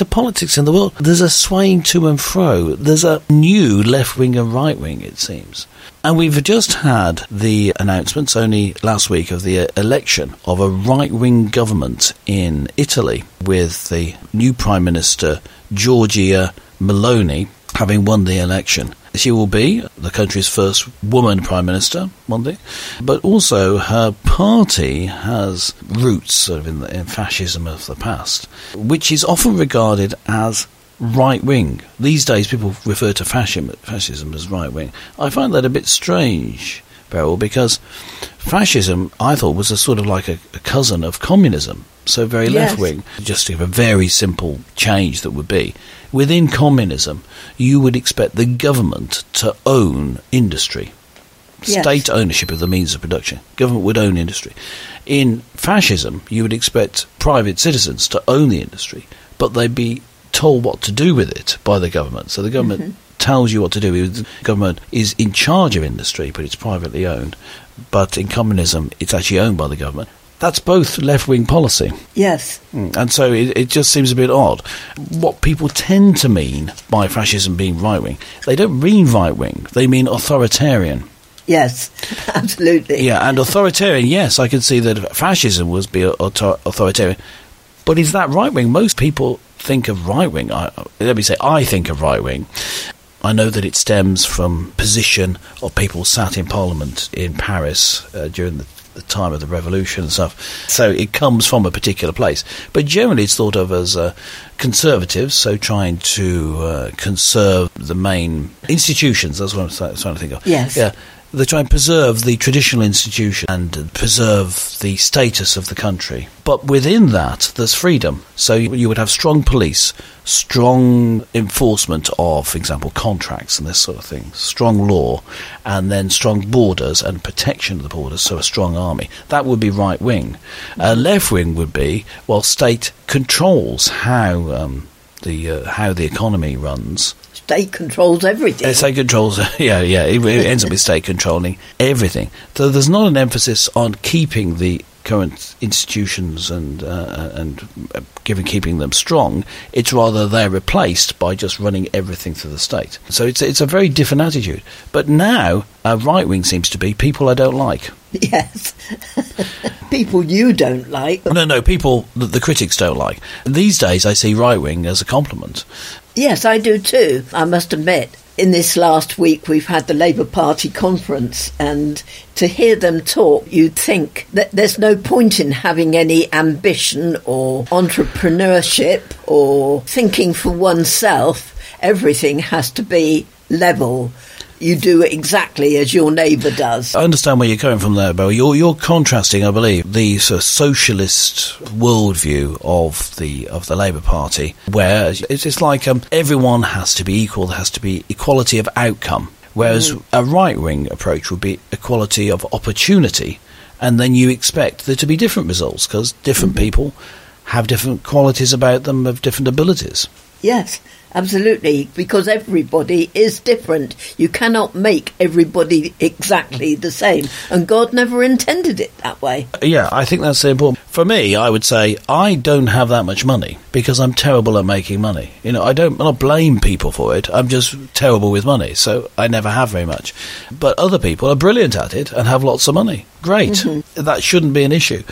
to politics in the world, there's a swaying to and fro. There's a new left wing and right wing, it seems. And we've just had the announcements only last week of the uh, election of a right wing government in Italy with the new Prime Minister, Giorgia Meloni, having won the election. She will be the country's first woman prime minister, one thing, but also her party has roots sort of in, the, in fascism of the past, which is often regarded as right wing. These days, people refer to fascism, fascism as right wing. I find that a bit strange, Beryl, because fascism, I thought, was a sort of like a, a cousin of communism, so very Yes. left wing. Just to give a very simple change that would be within communism, you would expect the government to own industry. Yes. State ownership of the means of production. Government would own industry. In fascism, you would expect private citizens to own the industry, but they'd be told what to do with it by the government. So the government mm-hmm. Tells you what to do. The government is in charge of industry, but it's privately owned. But in communism, it's actually owned by the government. That's both left wing policy. Yes. Mm, And so it, it just seems a bit odd. What people tend to mean by fascism being right wing, they don't mean right wing, they mean authoritarian. Yes. Absolutely. Yeah, and authoritarian, yes, I can see that fascism was be author- authoritarian. But is that right wing? Most people think of right wing. I, let me say, I think of right wing. I know that it stems from position of people sat in Parliament in Paris uh, during the, the time of the revolution and stuff. So it comes from a particular place. But generally, it's thought of as uh, conservatives, so trying to uh, conserve the main institutions. That's what I'm trying trying to think of. Yes. Yeah. They try and preserve the traditional institution and preserve the status of the country. But within that, there's freedom. So you, you would have strong police, strong enforcement of, for example, contracts and this sort of thing, strong law, and then strong borders and protection of the borders, so a strong army. That would be right wing. Uh, left wing would be, well, state controls how. Um, the uh, how the economy runs, State controls everything. uh, State controls, yeah, yeah. It, it ends up with state controlling everything. So there's not an emphasis on keeping the current institutions and uh, and uh, giving keeping them strong. It's rather they're replaced by just running everything through the state. So it's it's a very different attitude. But now, uh, right wing seems to be people I don't like. Yes. People you don't like. No, no, people that the critics don't like. These days, I see right wing as a compliment. Yes, I do too, I must admit. In this last week, we've had the Labour Party conference, and to hear them talk, you'd think that there's no point in having any ambition or entrepreneurship or thinking for oneself. Everything has to be level. You do exactly as your neighbour does. I understand where you're coming from there, Bill. You're, you're contrasting, I believe, the sort of socialist worldview of the of the Labour Party, where it's, it's like um, everyone has to be equal. There has to be equality of outcome. Whereas a right wing approach would be equality of opportunity, and then you expect there to be different results because different people have different qualities about them, of different abilities. Yes, absolutely, because everybody is different. You cannot make everybody exactly the same, and God never intended it that way. Yeah, I think that's important. For me, I would say I don't have that much money because I'm terrible at making money. You know, I don't I blame people for it. I'm just terrible with money, so I never have very much. But other people are brilliant at it and have lots of money. Great. Mm-hmm. That shouldn't be an issue.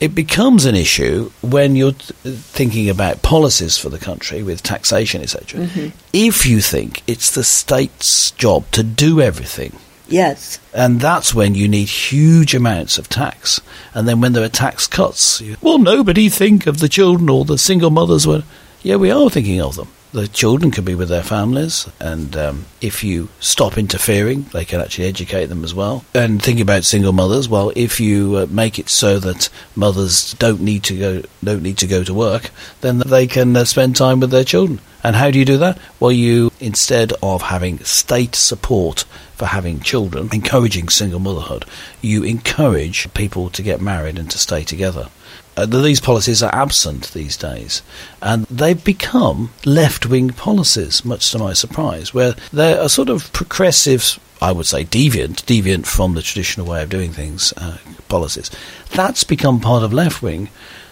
It becomes an issue when you're th- thinking about policies for the country with taxation, etc. If you think it's the state's job to do everything, Yes, and that's when you need huge amounts of tax. And then when there are tax cuts, you, well, nobody think of the children or the single mothers. Well, yeah, we are thinking of them. The children can be with their families, and um, if you stop interfering, they can actually educate them as well. And thinking about single mothers, well, if you uh, make it so that mothers don't need to go don't need to go to work, then they can uh, spend time with their children. And how do you do that? Well, you instead of having state support for having children, encouraging single motherhood, you encourage people to get married and to stay together. Uh, these policies are absent these days, and they've become left wing policies, much to my surprise, where they're a sort of progressive, I would say deviant, deviant from the traditional way of doing things, uh, policies. That's become part of left wing.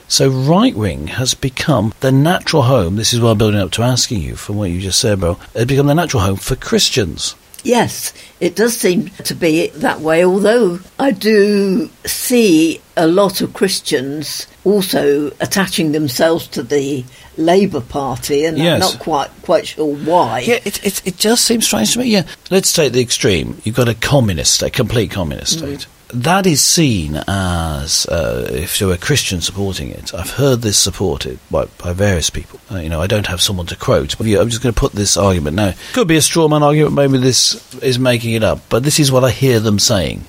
So right wing has become the natural home. This is what I'm building up to asking you from what you just said, Beryl. It's become the natural home for Christians. Yes, it does seem to be that way, although I do see a lot of Christians also attaching themselves to the Labour Party, and Yes. I'm not quite quite sure why. Yeah, it, it, it just seems strange to me. Yeah, let's take the extreme. You've got a communist state, complete communist mm. state. That is seen as, uh, if there were Christian supporting it, I've heard this supported by, by various people. Uh, you know, I don't have someone to quote, but I'm just going to put this argument now. Could be a straw man argument, maybe this is making it up, but this is what I hear them saying.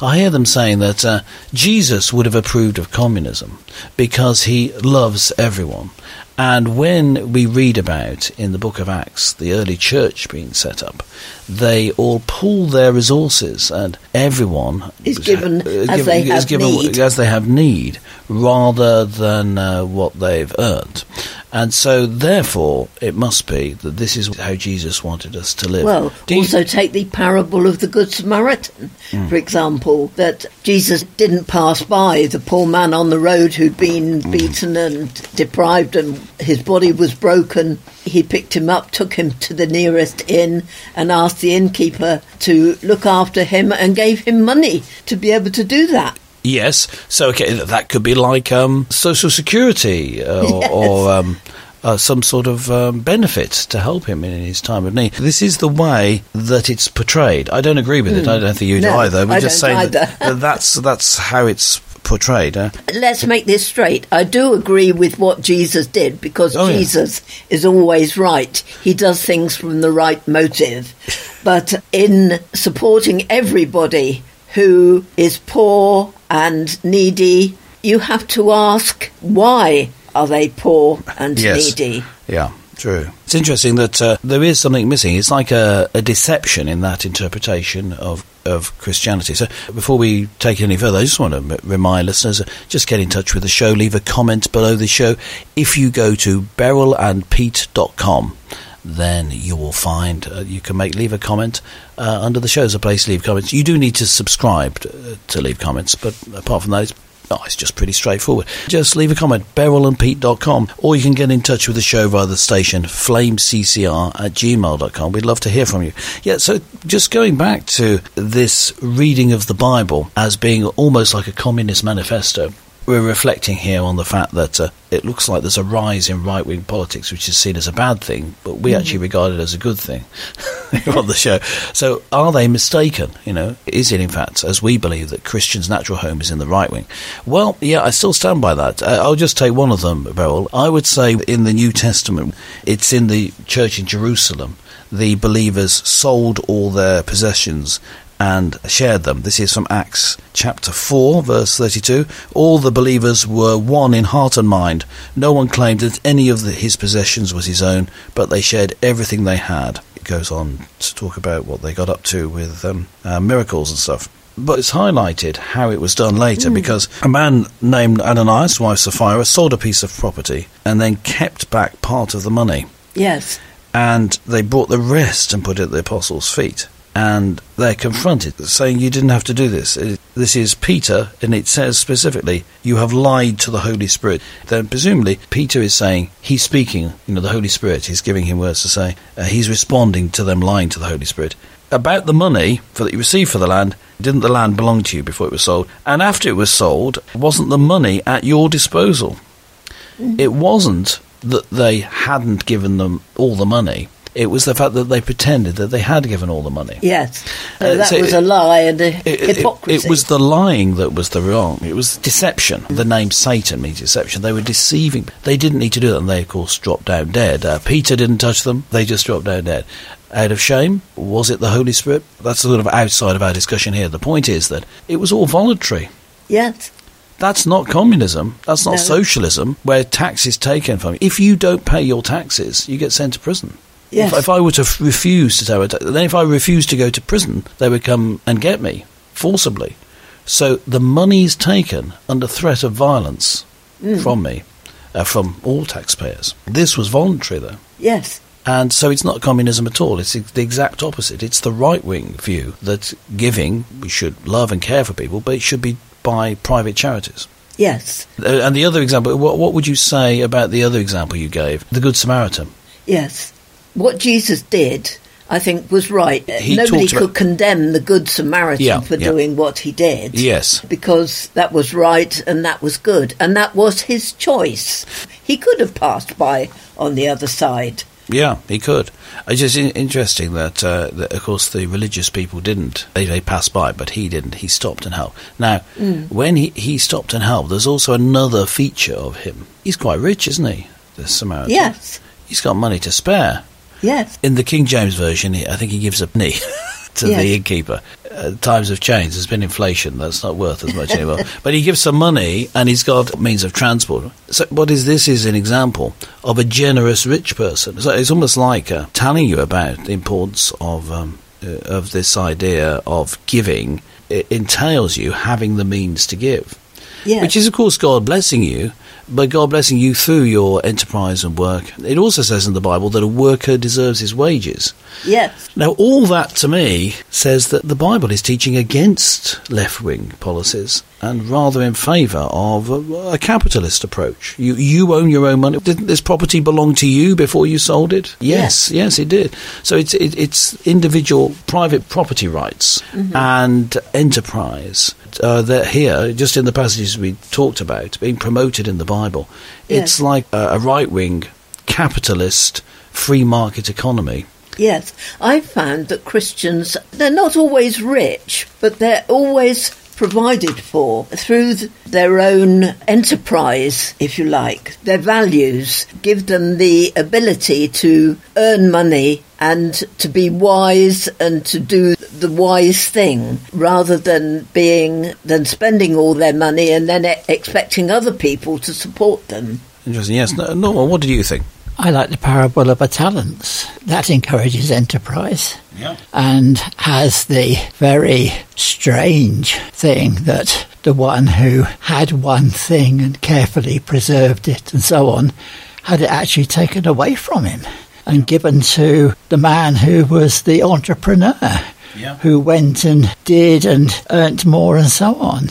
I hear them saying that uh, Jesus would have approved of communism because he loves everyone. And when we read about in the book of Acts the early church being set up, they all pool their resources and everyone Is given as they is have given need. as they have need rather than uh, what they've earned. And so, therefore, it must be that this is how Jesus wanted us to live. Well, Do you- also take the parable of the Good Samaritan, Hmm. for example, that Jesus didn't pass by the poor man on the road who'd been Hmm. beaten and deprived and his body was broken. He picked him up, took him to the nearest inn, and asked the innkeeper to look after him and gave him money to be able to do that. Yes. So okay, that could be like um, social security uh, or, Yes. or um, uh, some sort of um, benefit to help him in his time of need. This is the way that it's portrayed. I don't agree with it. I don't think you do Hmm. No, either. We're I just saying that, that that's that's how it's portrayed. Let's make this straight. I do agree with what Jesus did because Oh, yeah. Jesus is always right. He does things from the right motive. But in supporting everybody who is poor and needy, you have to ask why are they poor and Yes. needy? Yeah, true. It's interesting that uh, there is something missing. It's like a, a deception in that interpretation of of Christianity. So before we take it any further, I just want to m- remind listeners, uh, just get in touch with the show, leave a comment below the show. If you go to berylandpete.com, then you will find uh, you can make leave a comment uh, under the show. There's a place to leave comments. You do need to subscribe to, to leave comments, but apart from that, it's Oh, it's just pretty straightforward. Just leave a comment, berylandpete.com, or you can get in touch with the show via the station, flamecr at gmail.com. We'd love to hear from you. Yeah, so just going back to this reading of the Bible as being almost like a communist manifesto, we're reflecting here on the fact that uh, it looks like there's a rise in right wing politics, which is seen as a bad thing, but we actually regard it as a good thing on the show. So, are they mistaken? You know, is it in fact, as we believe, that Christians' natural home is in the right wing? Well, yeah, I still stand by that. Uh, I'll just take one of them, Beryl. I would say in the New Testament, it's in the church in Jerusalem. The believers sold all their possessions and shared them. This is from Acts chapter 4, verse 32. All the believers were one in heart and mind. No one claimed that any of the, his possessions was his own, but they shared everything they had. It goes on to talk about what they got up to with um, uh, miracles and stuff. But it's highlighted how it was done later because a man named Ananias, wife Sapphira, sold a piece of property and then kept back part of the money Yes. and they brought the rest and put it at the apostles' feet. And they're confronted, saying, You didn't have to do this. It- This is Peter, and it says specifically, You have lied to the Holy Spirit. Then, presumably, Peter is saying, He's speaking, you know, the Holy Spirit, he's giving him words to say. Uh, he's responding to them lying to the Holy Spirit. About the money for, that you received for the land, didn't the land belong to you before it was sold? And after it was sold, wasn't the money at your disposal? It wasn't that they hadn't given them all the money. It was the fact that they pretended that they had given all the money. Yes. So Uh, that so was it- a lie and a It, it- hypocrisy. it was the lying that was the wrong. It was deception. The name Satan means deception. They were deceiving. They didn't need to do that, and they, of course, dropped down dead. Uh, Peter didn't touch them. They just dropped down dead. Out of shame? Was it the Holy Spirit? That's sort of outside of our discussion here. The point is that it was all voluntary. Yes. That's not communism. That's not No. socialism, where tax is taken from you. If you don't pay your taxes, you get sent to prison. Yes. If, if I were to f- refuse to then if I refuse to go to prison, they would come and get me forcibly. So the money is taken under threat of violence from me, uh, from all taxpayers. This was voluntary, though. Yes. And so it's not communism at all. It's the exact opposite. It's the right wing view that giving, we should love and care for people, but it should be by private charities. Yes, Uh, And the other example, what, what would you say about the other example you gave, the Good Samaritan? yes. What Jesus did, I think, was right. He Nobody about- could condemn the Good Samaritan Yeah, for yeah. doing what he did. Yes. Because that was right and that was good. And that was his choice. He could have passed by on the other side. Yeah, he could. It's just in- interesting that, uh, that, of course, the religious people didn't. They, they passed by, but he didn't. He stopped and helped. Now, when he, he stopped and helped, there's also another feature of him. He's quite rich, isn't he? The Samaritan. Yes, He's got money to spare. Yes. In the King James version, I think he gives a penny to Yes. the innkeeper. Uh, times have changed. There's been inflation. That's not worth as much anymore. But he gives some money, and he's got means of transport. So, what is this? Is an example of a generous rich person. So it's almost like uh, telling you about the importance of um, uh, of this idea of giving. It entails you having the means to give Yes. which is of course God blessing you, but God blessing you through your enterprise and work. It also says in the Bible that a worker deserves his wages. yes. Now, all that to me says that the Bible is teaching against left wing policies and rather in favour of a, a capitalist approach. You, you own your own money. Didn't this property belong to you before you sold it? Yes, yes, it did. So it's, it, it's individual private property rights and enterprise. Uh, that here, just in the passages we talked about, being promoted in the Bible, it's Yes. like a, a right wing capitalist free market economy Yes, I've found that Christians, they're not always rich, but they're always provided for through their own enterprise, if you like. Their values give them the ability to earn money and to be wise and to do the wise thing rather than being than spending all their money and then e- expecting other people to support them. Interesting. Yes. No, Norman, what do you think? I like the parable of the talents. That encourages enterprise Yeah. and has the very strange thing that the one who had one thing and carefully preserved it and so on had it actually taken away from him and given to the man who was the entrepreneur Yeah. who went and did and earned more and so on.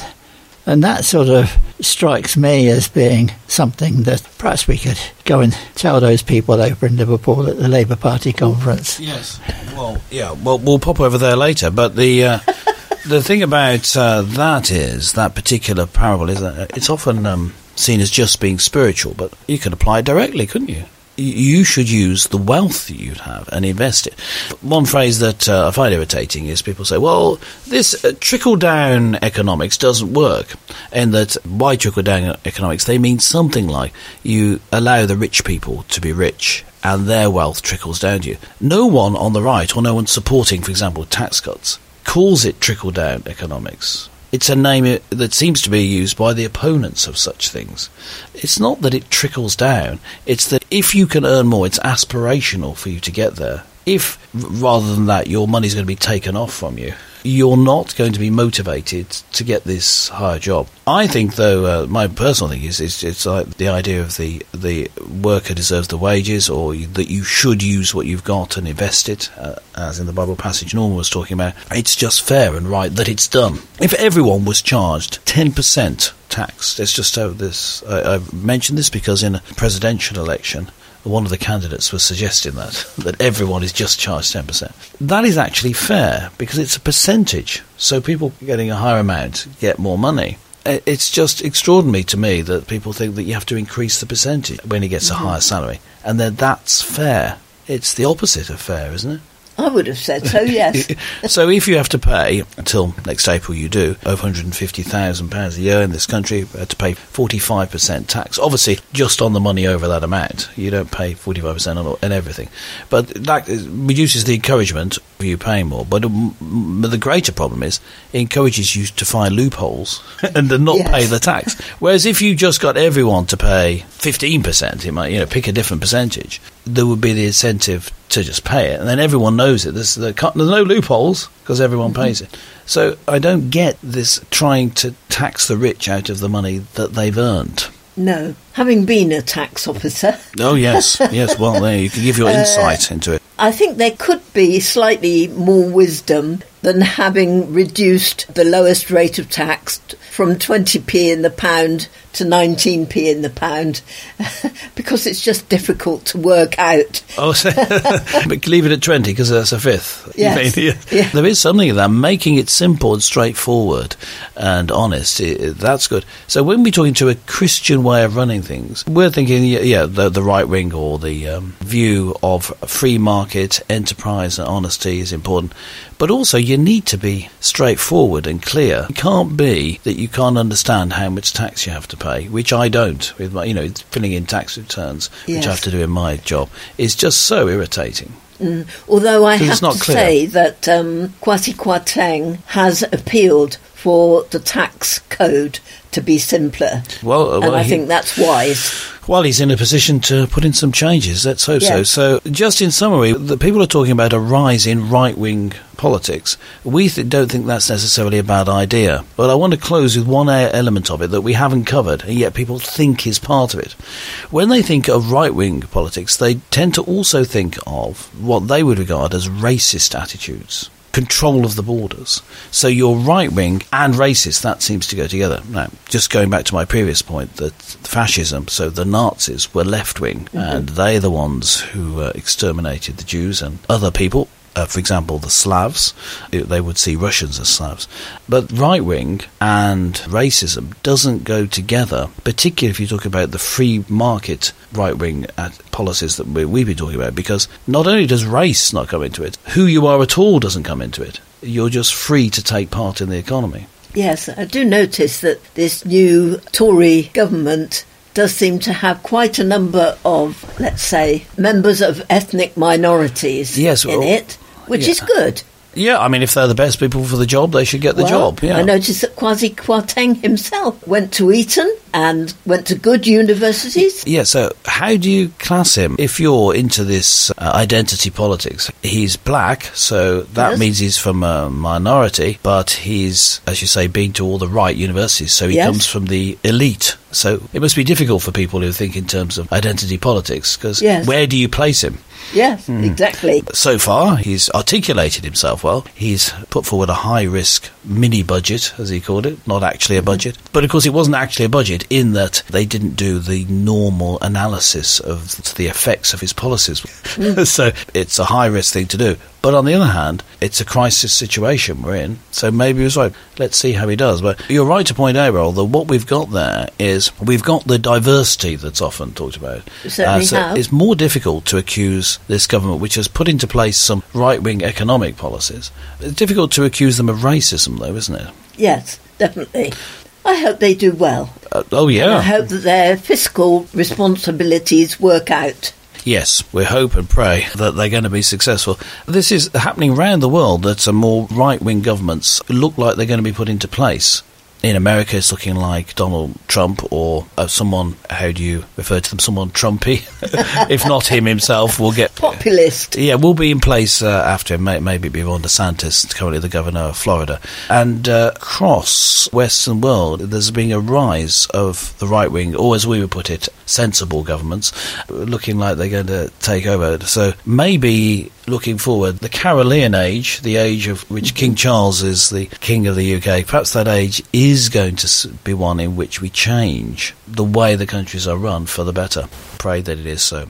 And that sort of strikes me as being something that perhaps we could go and tell those people over in Liverpool at the Labour Party conference. Yes. Well, yeah. Well, we'll pop over there later. But the uh, the thing about uh, that is that particular parable is that it's often um, seen as just being spiritual, but you could apply it directly, couldn't you? You should use the wealth that you'd have and invest it. One phrase that uh, I find irritating is people say, well, this uh, trickle down economics doesn't work. And that why trickle down economics? They mean something like you allow the rich people to be rich and their wealth trickles down to you. No one on the right, or no one supporting, for example, tax cuts, calls it trickle down economics. It's a name uh, that seems to be used by the opponents of such things. It's not that it trickles down, it's that if you can earn more, it's aspirational for you to get there. If, rather than that, your money's going to be taken off from you, you're not going to be motivated to get this higher job. I think, though, uh, my personal thing is, it's like the idea of the the worker deserves the wages, or you, that you should use what you've got and invest it, uh, as in the Bible passage Norman was talking about. It's just fair and right that it's done. If everyone was charged ten percent tax, let's just have this. I, I mentioned this because in a presidential election one of the candidates was suggesting that that everyone is just charged 10%. That is actually fair because it's a percentage. So people getting a higher amount get more money. It's just extraordinary to me that people think that you have to increase the percentage when he gets a mm-hmm. higher salary and then that's fair. It's the opposite of fair, isn't it? I would have said so, yes. so if you have to pay until next April, you do over 150,000 pounds a year in this country to pay 45% tax. Obviously, just on the money over that amount, you don't pay 45% on, on everything. But that reduces the encouragement of you paying more. But um, m- the greater problem is it encourages you to find loopholes and to not Yes. pay the tax. Whereas if you just got everyone to pay 15%, it might you know pick a different percentage, there would be the incentive to just pay it, and then everyone knows it. There's, there there's no loopholes because everyone mm-hmm. pays it. So I don't get this trying to tax the rich out of the money that they've earned. No. Having been a tax officer, Oh yes, yes. Well, there you can give your uh, insight into it. I think there could be slightly more wisdom than having reduced the lowest rate of tax from 20p in the pound to 19p in the pound because it's just difficult to work out. Oh, so, but leave it at 20 because that's a fifth. Yes. yeah. Yeah. There is something in that, making it simple and straightforward and honest. It, that's good. So when we're talking to a Christian way of running things, we're thinking, yeah, yeah the, the right wing or the um, view of free market, enterprise and honesty is important. But also, you need to be straightforward and clear. It can't be that you can't understand how much tax you have to pay, which I don't. With my, you know, filling in tax returns, which I have to do in my job, is just so irritating. Mm. Although I have to clear. say that um, Kwasi Kwarteng has appealed for the tax code to be simpler. Well, uh, and I he- think that's wise. Well, he's in a position to put in some changes. Let's hope so. Yeah. So, just in summary, the people are talking about a rise in right-wing politics. We th- don't think that's necessarily a bad idea. But I want to close with one element of it that we haven't covered, and yet people think is part of it. When they think of right-wing politics, they tend to also think of what they would regard as racist attitudes control of the borders. So you're right wing and racist, that seems to go together. Now, just going back to my previous point that fascism, so the Nazis were left wing and they're the ones who uh, exterminated the Jews and other people. Uh, for example, the Slavs, uh, they would see Russians as Slavs. But right wing and racism doesn't go together, particularly if you talk about the free market right wing policies that we, we've been talking about, because not only does race not come into it, who you are at all doesn't come into it. You're just free to take part in the economy. Yes, I do notice that this new Tory government does seem to have quite a number of, let's say, members of ethnic minorities Yes, in well, it, which yeah. is good. Yeah, I mean, if they're the best people for the job, they should get the Well, job. Yeah. I noticed that Kwasi Kwarteng himself went to Eton and went to good universities. Yeah, so how do you class him if you're into this uh, identity politics? He's black, so that Yes. means he's from a minority, but he's, as you say, been to all the right universities, so he Yes. comes from the elite. So it must be difficult for people who think in terms of identity politics, because Yes. where do you place him? Yes, Hmm. exactly. So far, he's articulated himself well. He's put forward a high risk mini budget, as he called it, not actually a budget. But of course, it wasn't actually a budget in that they didn't do the normal analysis of the effects of his policies. so it's a high risk thing to do. But on the other hand, it's a crisis situation we're in. So maybe he was right. Let's see how he does. But you're right to point out, Beryl, that what we've got there is we've got the diversity that's often talked about. Certainly so have. it's more difficult to accuse this government, which has put into place some right wing economic policies. It's difficult to accuse them of racism, though, isn't it? Yes, definitely. I hope they do well. Uh, oh, I hope that their fiscal responsibilities work out. Yes, we hope and pray that they're going to be successful. This is happening around the world that some more right wing governments look like they're going to be put into place. In America, it's looking like Donald Trump or uh, someone, how do you refer to them? Someone Trumpy. if not him himself, will get. Populist. Yeah, we'll be in place uh, after him. May- Maybe it'll be Ron DeSantis, currently the governor of Florida. And uh, across Western world, there's been a rise of the right wing, or as we would put it, sensible governments, looking like they're going to take over. So maybe looking forward, the Carolean age, the age of which King Charles is the king of the UK, perhaps that age is going to be one in which we change the way the countries are run for the better. Pray that it is so.